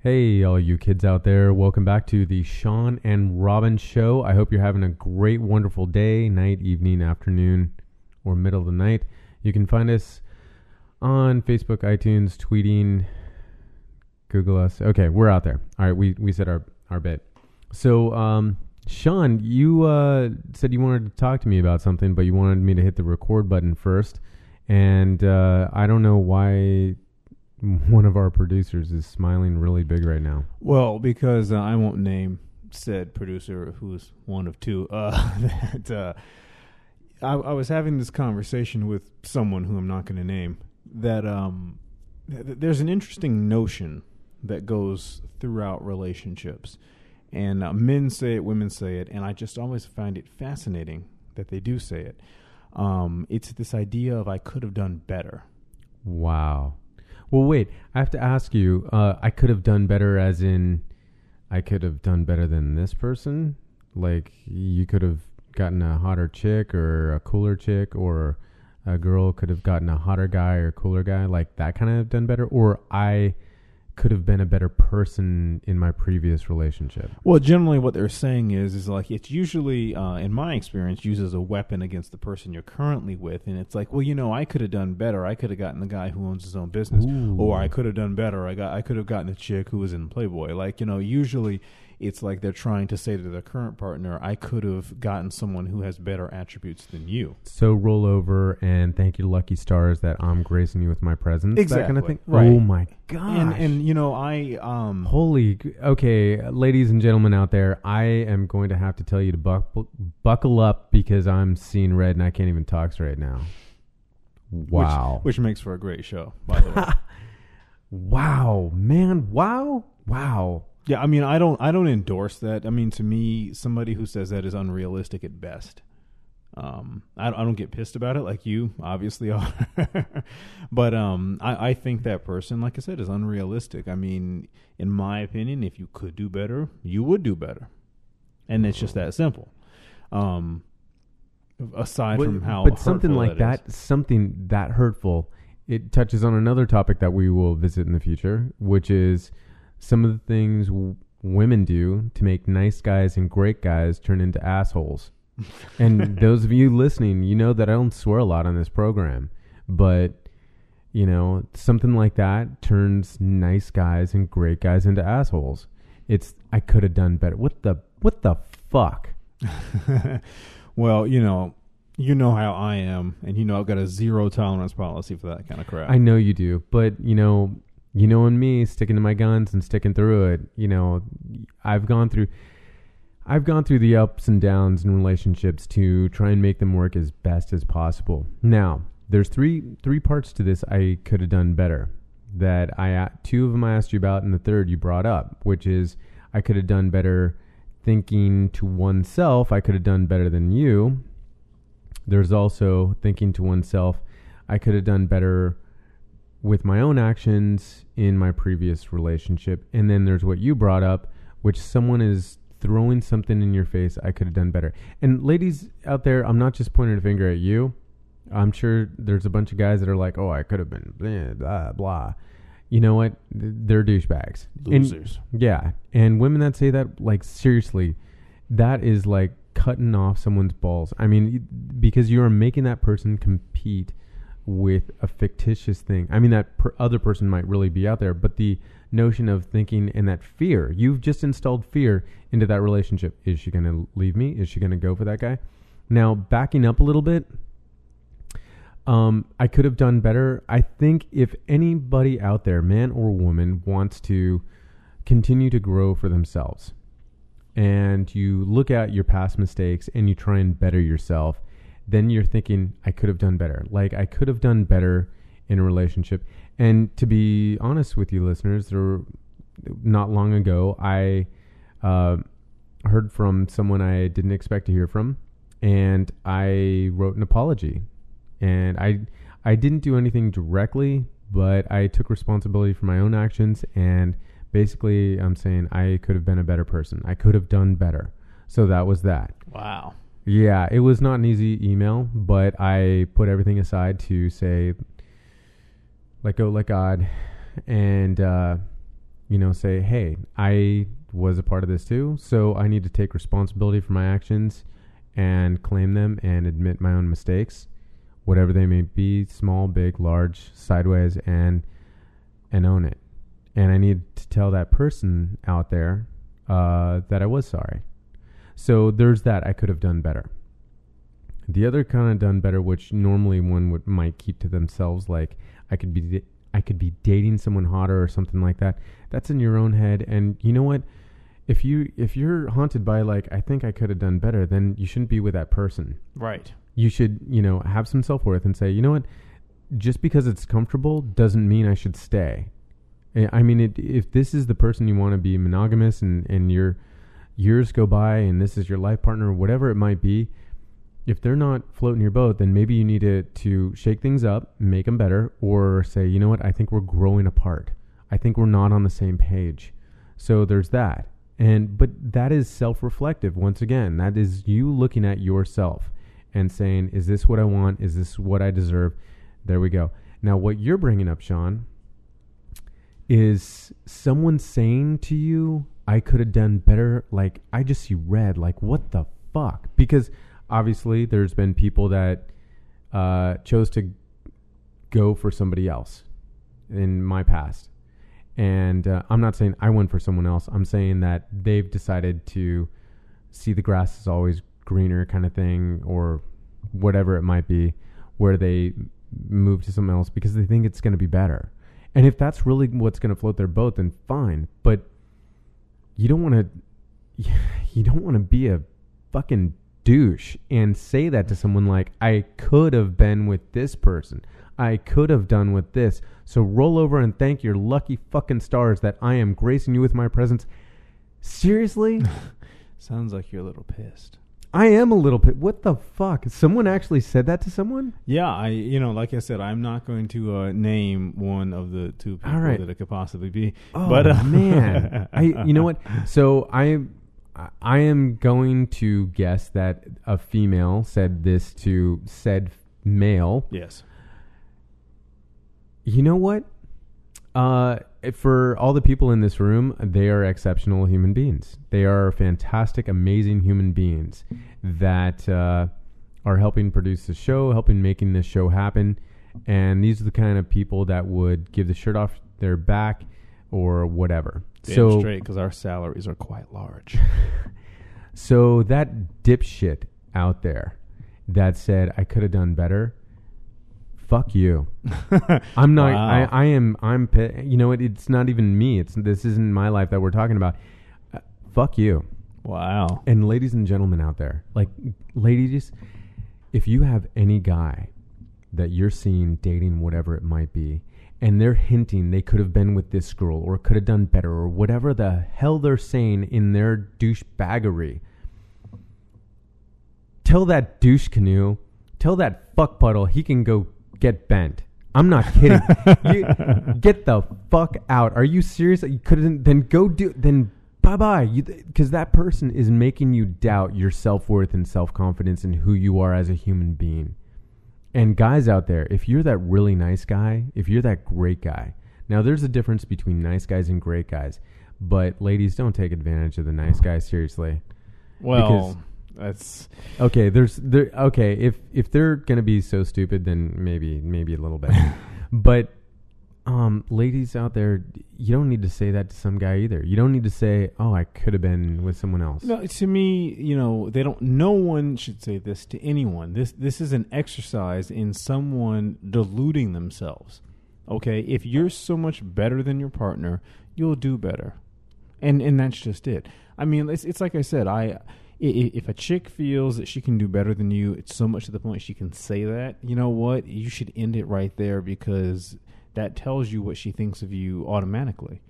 Hey, all you kids out there. Welcome back to the Sean and Robin Show. I hope you're having a great, wonderful day, night, evening, afternoon, or middle of the night. You can find us on Facebook, iTunes, tweeting, Google us. Okay, we're out there. All right, we, we said our, our bit. So, um, Sean, you uh, said you wanted to talk to me about something, but you wanted me to hit the record button first. And uh, I don't know why one of our producers is smiling really big right now. Well, because uh, I won't name said producer, who's one of two. Uh, that uh, I, I was having this conversation with someone who I'm not going to name. That um, th- there's an interesting notion that goes throughout relationships, and uh, men say it, women say it, and I just always find it fascinating that they do say it. Um, it's this idea of I could have done better. Wow. Well, wait. I have to ask you. Uh, I could have done better, as in, I could have done better than this person. Like you could have gotten a hotter chick or a cooler chick, or a girl could have gotten a hotter guy or cooler guy. Like that kind of done better, or I could have been a better person in my previous relationship. Well, generally, what they're saying is, is like it's usually, uh, in my experience, used as a weapon against the person you're currently with, and it's like, well, you know, I could have done better. I could have gotten the guy who owns his own business, Ooh. or I could have done better. I got, I could have gotten a chick who was in Playboy. Like, you know, usually it's like they're trying to say to their current partner, I could have gotten someone who has better attributes than you. So roll over and thank you, lucky stars, that I'm gracing you with my presence. Exactly. That kind of thing. Right. Oh my gosh. And and you know, I um, Holy, okay, ladies and gentlemen out there, I am going to have to tell you to buckle, buckle up because I'm seeing red and I can't even talk straight now. Wow. which, which makes for a great show, by the way. wow, man. Wow. Wow. Yeah, I mean, I don't, I don't endorse that. I mean, to me, somebody who says that is unrealistic at best. Um, I, I don't get pissed about it like you obviously are, but um, I, I think that person, like I said, is unrealistic. I mean, in my opinion, if you could do better, you would do better, and it's just that simple. Um, aside But- from how, but something like is. that, something that hurtful, it touches on another topic that we will visit in the future, which is some of the things w- women do to make nice guys and great guys turn into assholes. and those of you listening, you know that I don't swear a lot on this program, but you know, something like that turns nice guys and great guys into assholes. It's I could have done better. What the what the fuck? well, you know, you know how I am, and you know I've got a zero tolerance policy for that kind of crap. I know you do, but you know, you know, and me sticking to my guns and sticking through it. You know, I've gone through, I've gone through the ups and downs in relationships to try and make them work as best as possible. Now, there's three three parts to this. I could have done better. That I uh, two of them I asked you about, and the third you brought up, which is I could have done better thinking to oneself. I could have done better than you. There's also thinking to oneself. I could have done better with my own actions in my previous relationship. And then there's what you brought up, which someone is throwing something in your face. I could have done better. And ladies out there, I'm not just pointing a finger at you. I'm sure there's a bunch of guys that are like, oh, I could have been blah, blah, blah. You know what? They're douchebags. And- Losers. yeah. And women that say that, like, seriously, that is like cutting off someone's balls. I mean, because you are making that person compete with a fictitious thing. I mean, that per- other person might really be out there, but the notion of thinking and that fear, you've just installed fear into that relationship. Is she going to leave me? Is she going to go for that guy? Now, backing up a little bit, um, I could have done better. I think if anybody out there, man or woman, wants to continue to grow for themselves, and you look at your past mistakes and you try and better yourself, then you're thinking, I could have done better. Like, I could have done better in a relationship. And to be honest with you, listeners, there, not long ago, I uh, heard from someone I didn't expect to hear from, and I wrote an apology. And I, I didn't do anything directly, but I took responsibility for my own actions. And basically, I'm saying I could have been a better person. I could have done better. So that was that. Wow. Yeah, it was not an easy email, but I put everything aside to say, let go, let God, and uh, you know, say, hey, I was a part of this too, so I need to take responsibility for my actions and claim them and admit my own mistakes, whatever they may be, small, big, large, sideways, and and own it. And I need to tell that person out there uh, that I was sorry. So there's that I could have done better. The other kind of done better, which normally one would might keep to themselves, like I could be I could be dating someone hotter or something like that. That's in your own head, and you know what? If you if you're haunted by like I think I could have done better, then you shouldn't be with that person. Right. You should you know have some self worth and say you know what, just because it's comfortable doesn't mean I should stay. Eh, I mean, it, if this is the person you want to be monogamous and and your years go by and this is your life partner, whatever it might be, if they're not floating your boat, then maybe you need to, to shake things up, make them better, or say, you know what, I think we're growing apart. I think we're not on the same page. So there's that. And but that is self-reflective once again. That is you looking at yourself and saying, is this what I want? Is this what I deserve? There we go. Now what you're bringing up, Sean, is someone saying to you, I could have done better. Like I just see red. Like what the fuck? Because obviously there's been people that uh, chose to go for somebody else in my past. And uh, I'm not saying I went for someone else. I'm saying that they've decided to see the grass is always greener kind of thing or whatever it might be, where they move to someone else because they think it's going to be better. And if that's really what's going to float their boat, then fine. But you don't want to, you don't want to be a fucking douche and say that to someone like, I could have been with this person. I could have done with this. So roll over and thank your lucky fucking stars that I am gracing you with my presence. Seriously? Sounds like you're a little pissed. I am a little bit. What the fuck? Someone actually said that to someone? Yeah, I you know, like I said, I'm not going to uh, name one of the two people All right. that it could possibly be. Oh but uh, man, I you know what? So I I am going to guess that a female said this to said male. yes, You know what? Uh, for all the people in this room, they are exceptional human beings. They are fantastic, amazing human beings that uh, are helping produce the show, helping making this show happen. And these are the kind of people that would give the shirt off their back or whatever. damn so straight because our salaries are quite large. So that dipshit out there that said I could have done better, fuck you. I'm not. Wow. I, I am. I'm. You know, it, it's not even me. It's this isn't my life that we're talking about. Uh, fuck you. wow. And ladies and gentlemen out there, like ladies, if you have any guy that you're seeing dating, whatever it might be, and they're hinting they could have been with this girl or could have done better or whatever the hell they're saying in their douchebaggery, tell that douche canoe, tell that fuck puddle he can go get bent. I'm not kidding. you, get the fuck out. Are you serious? You couldn't then go do then bye bye. Because that person is making you doubt your self worth and self confidence and who you are as a human being. And guys out there, if you're that really nice guy, if you're that great guy, now there's a difference between nice guys and great guys. But ladies, don't take advantage of the nice guys. Seriously. Well, that's Okay, there's there. Okay, if if they're gonna be so stupid, then maybe maybe a little bit. but um, ladies out there, you don't need to say that to some guy either. You don't need to say, "Oh, I could have been with someone else." no. To me, you know, they don't. No one should say this to anyone. This this is an exercise in someone deluding themselves. Okay, if you're so much better than your partner, you'll do better, and and that's just it. I mean, it's it's like I said. I if a chick feels that she can do better than you, it's so much to the point she can say that. You know what? You should end it right there because that tells you what she thinks of you automatically.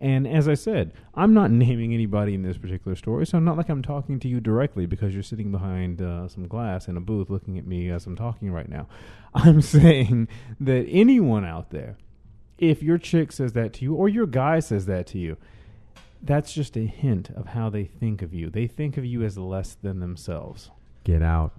And as I said, I'm not naming anybody in this particular story, so I'm not like I'm talking to you directly because you're sitting behind uh, some glass in a booth looking at me as I'm talking right now. I'm saying that anyone out there, if your chick says that to you or your guy says that to you, that's just a hint of how they think of you. They think of you as less than themselves Get out.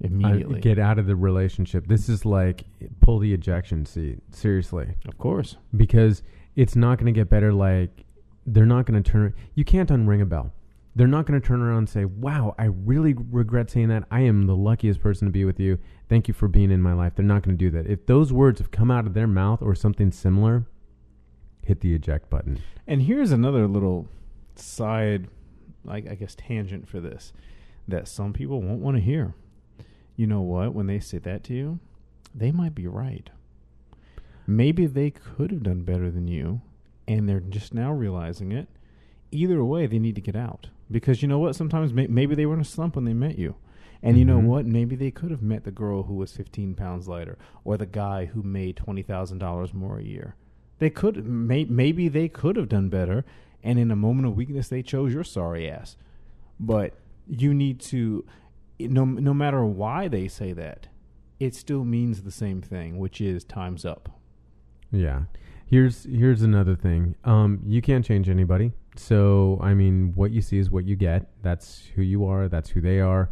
immediately. Uh, get out of the relationship. This is like pull the ejection seat. Seriously. of course. because it's not going to get better. Like they're not going to turn. You can't unring a bell. They're not going to turn around and say, "Wow, I really regret saying that. I am the luckiest person to be with you. Thank you for being in my life." They're not going to do that. If those words have come out of their mouth or something similar, hit the eject button. And here's another little side, like I guess, tangent for this that some people won't want to hear. You know what? When they say that to you, they might be right. Maybe they could have done better than you, and they're just now realizing it. Either way, they need to get out because you know what? Sometimes may- maybe they were in a slump when they met you. And you know Mhm. what? Maybe they could have met the girl who was 15 pounds lighter or the guy who made $20,000 more a year. They could may, maybe they could have done better and in a moment of weakness they chose your sorry ass. But you need to no no matter why they say that, it still means the same thing, which is time's up. Yeah. Here's here's another thing. Um, you can't change anybody. So I mean, what you see is what you get. That's who you are. That's who they are,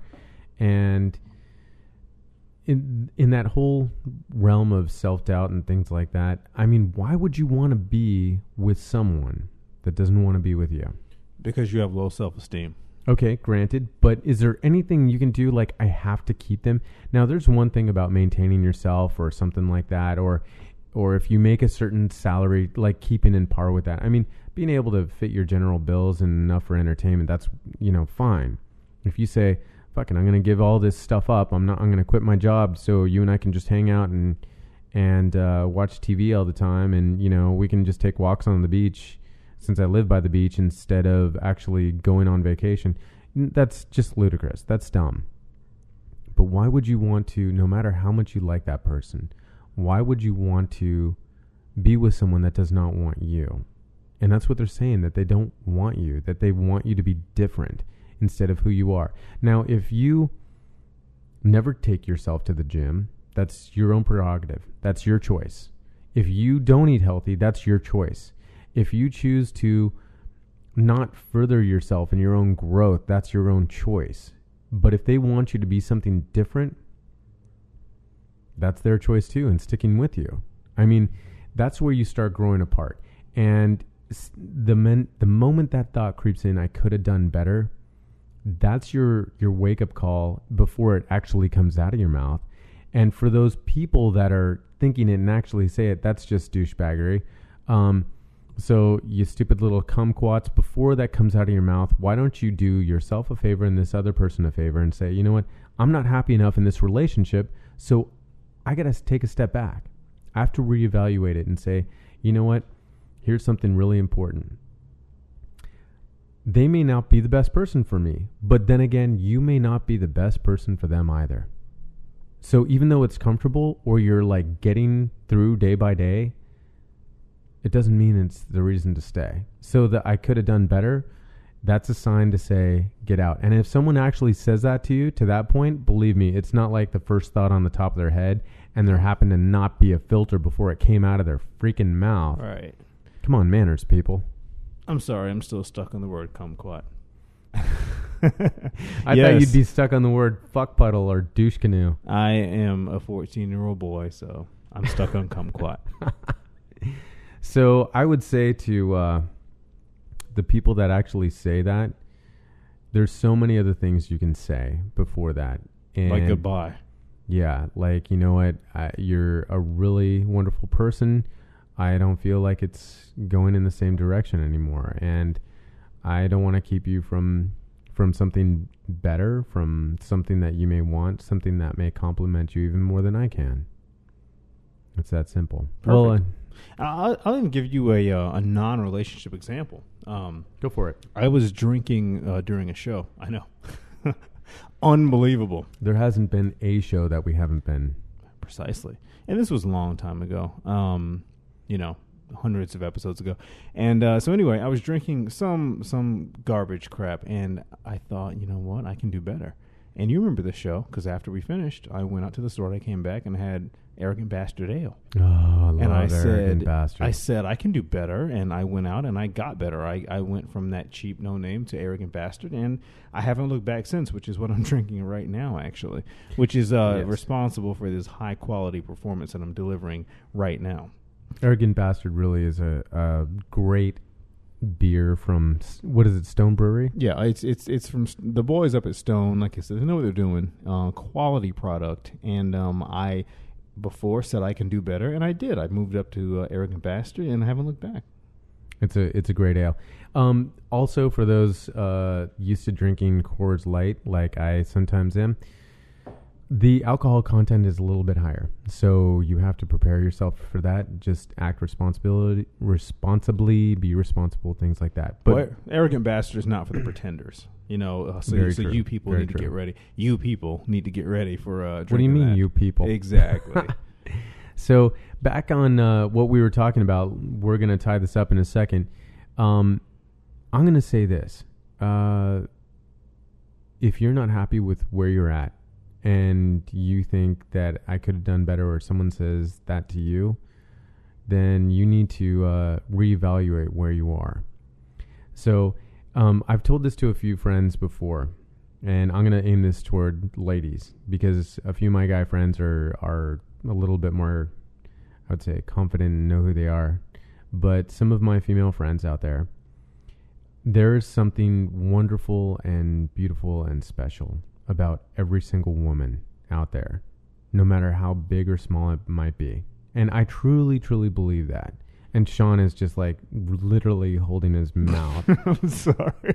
and in in that whole realm of self doubt and things like that. I mean, why would you want to be with someone that doesn't want to be with you? Because you have low self esteem. Okay, granted, but is there anything you can do like I have to keep them? Now there's one thing about maintaining yourself or something like that or or if you make a certain salary like keeping in par with that. I mean, being able to fit your general bills and enough for entertainment, that's you know, fine. If you say, "Fucking I'm to give all this stuff up. I'm not I'm to quit my job so you and I can just hang out and and uh, watch TV all the time and you know, we can just take walks on the beach." since I live by the beach instead of actually going on vacation. That's just ludicrous. That's dumb. But why would you want to, no matter how much you like that person, why would you want to be with someone that does not want you? And that's what they're saying that they don't want you, that they want you to be different instead of who you are. Now, if you never take yourself to the gym, that's your own prerogative. That's your choice. If you don't eat healthy, that's your choice if you choose to not further yourself in your own growth, that's your own choice. But if they want you to be something different, that's their choice too, and sticking with you. I mean, that's where you start growing apart. And the men, the moment that thought creeps in, I could have done better. That's your your wake up call before it actually comes out of your mouth. And for those people that are thinking it and actually say it, that's just douchebaggery. Um, so, you stupid little kumquats, before that comes out of your mouth, why don't you do yourself a favor and this other person a favor and say, you know what, I'm not happy enough in this relationship, so I got to take a step back. I have to reevaluate it and say, you know what, here's something really important. They may not be the best person for me, but then again, you may not be the best person for them either. So, even though it's comfortable or you're like getting through day by day, it doesn't mean it's the reason to stay. So that I could have done better, that's a sign to say get out. And if someone actually says that to you to that point, believe me, it's not like the first thought on the top of their head and there happened to not be a filter before it came out of their freaking mouth. Right. Come on, manners, people. I'm sorry, I'm still stuck on the word kumquat. I thought you'd be stuck on the word fuck puddle or douche canoe. I am a 14 year old boy, so I'm stuck on kumquat. So I would say to uh, the people that actually say that, there's so many other things you can say before that. And like goodbye. Yeah, like you know what, I, you're a really wonderful person. I don't feel like it's going in the same direction anymore, and I don't want to keep you from from something better, from something that you may want, something that may complement you even more than I can. It's that simple. Well, uh, I'll, I'll even give you a uh, a non relationship example. Um, go for it. I was drinking uh, during a show. I know, unbelievable. There hasn't been a show that we haven't been. Precisely, and this was a long time ago. Um, you know, hundreds of episodes ago. And uh, so anyway, I was drinking some some garbage crap, and I thought, you know what, I can do better. And you remember the show because after we finished, I went out to the store. I came back and had arrogant bastard ale. Oh, I love and I said, bastard. I said I can do better, and I went out and I got better. I, I went from that cheap no name to arrogant bastard, and I haven't looked back since, which is what I'm drinking right now, actually, which is uh, Yes. responsible for this high quality performance that I'm delivering right now. Arrogant Bastard really is a, a great beer from s- what is it, Stone Brewery? Yeah, it's it's it's from S- the boys up at Stone. Like I said, they know what they're doing. Uh, quality product, and um, I before said I can do better, and I did. I moved up to uh, Arrogant Bastard, and I haven't looked back. It's a it's a great ale. Um, also, for those uh, used to drinking Coors Light, like I sometimes am, the alcohol content is a little bit higher, so you have to prepare yourself for that. Just act responsibility responsibly, be responsible, things like that. But But Arrogant Bastard is not for the pretenders. You know, uh, so, so you people Very need to get ready. You people need to get ready for. Uh, what do you mean, that. you people? Exactly. So back on uh, what we were talking about, we're gonna tie this up in a second. Um, I'm gonna say this: uh, if you're not happy with where you're at, and you think that I could have done better, or someone says that to you, then you need to uh, reevaluate where you are. So um, I've told this to a few friends before, and I'm gonna aim this toward ladies because a few of my guy friends are are a little bit more, I would say, confident and know who they are. But some of my female friends out there, there is something wonderful and beautiful and special about every single woman out there, no matter how big or small it might be. And I truly, truly believe that. And Sean is just like literally holding his mouth. I'm sorry.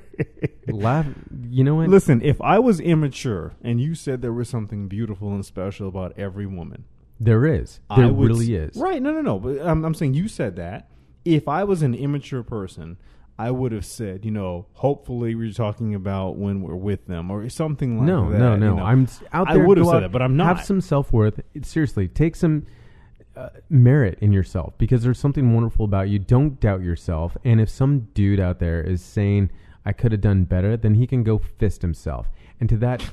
Laugh. You know what? Listen, if I was immature and you said there was something beautiful and special about every woman, There is. I There would really is. Right? No, no, no. But I'm, I'm saying you said that. If I was an immature person, I would have said, you know, hopefully we're talking about when we're with them or something like no, that. no, you no. I'm out I there. would have said it, but I'm not. Have some self worth. Seriously, take some uh, merit in yourself because there's something wonderful about you. Don't doubt yourself. And if some dude out there is saying I could have done better, then he can go fist himself. And to that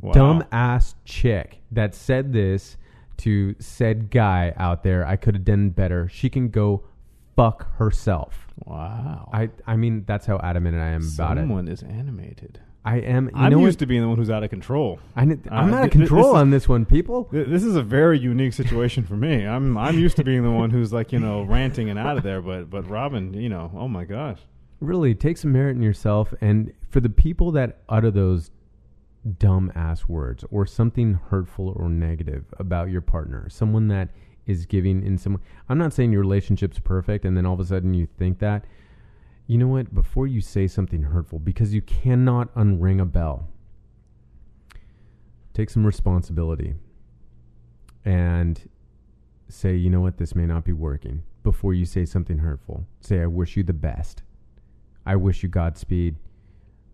Wow. dumb ass chick that said this to said guy out there, I could have done better. She can go fuck herself. Wow. I I mean that's how adamant I am about it. Someone is animated. I am. You I'm know used what? to being the one who's out of control. I, am Uh, out of th- th- control this is- on this one, people. Th- This is a very unique situation for me. I'm I'm used to being the one who's like you know ranting and out of there, but but Robin, you know, oh my gosh, Really, take some merit in yourself. And for the people that utter those dumb ass words or something hurtful or negative about your partner, someone that is giving in some. I'm not saying your relationship's perfect, and then all of a sudden you think that. You know what? Before you say something hurtful, because you cannot unring a bell, take some responsibility and say, you know what, this may not be working. Before you say something hurtful, say, I wish you the best. I wish you Godspeed.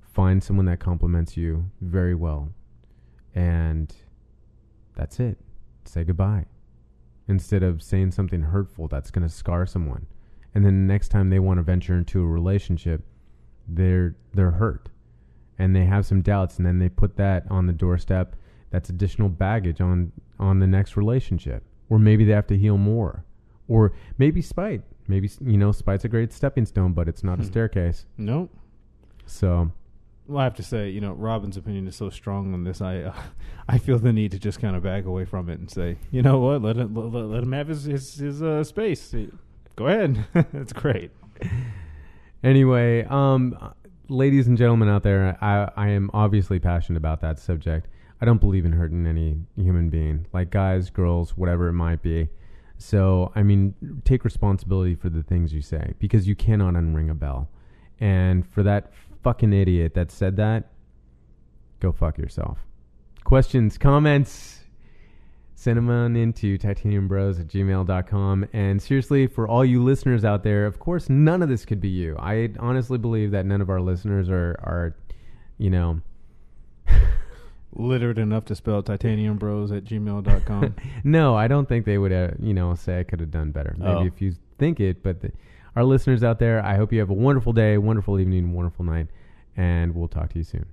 Find someone that compliments you very well. And that's it. Say goodbye. Instead of saying something hurtful that's going to scar someone. And then the next time they want to venture into a relationship, they're they're hurt. And they have some doubts and then they put that on the doorstep. That's additional baggage on on the next relationship. Or maybe they have to heal more. Or maybe spite. Maybe you know, spite's a great stepping stone, but it's not a Hmm. staircase. nope. So Well, I have to say, you know, Robin's opinion is so strong on this. I uh, I feel the need to just kind of back away from it and say, you know what, let it, let, let him have his his, his uh, space. Go ahead, it's great. anyway, um, ladies and gentlemen out there, I I am obviously passionate about that subject. I don't believe in hurting any human being, like guys, girls, whatever it might be. So, I mean, take responsibility for the things you say because you cannot unring a bell. And for that fucking idiot that said that, go fuck yourself. Questions, comments, send them on into titaniumbros at gmail.com. And seriously, for all you listeners out there, of course, none of this could be you. I honestly believe that none of our listeners are, are you know, Literate enough to spell titaniumbros at gmail.com. no, I don't think they would, uh, you know, say I could have done better. Maybe Oh. if you think it, but the, our listeners out there, I hope you have a wonderful day, wonderful evening, wonderful night, and we'll talk to you soon.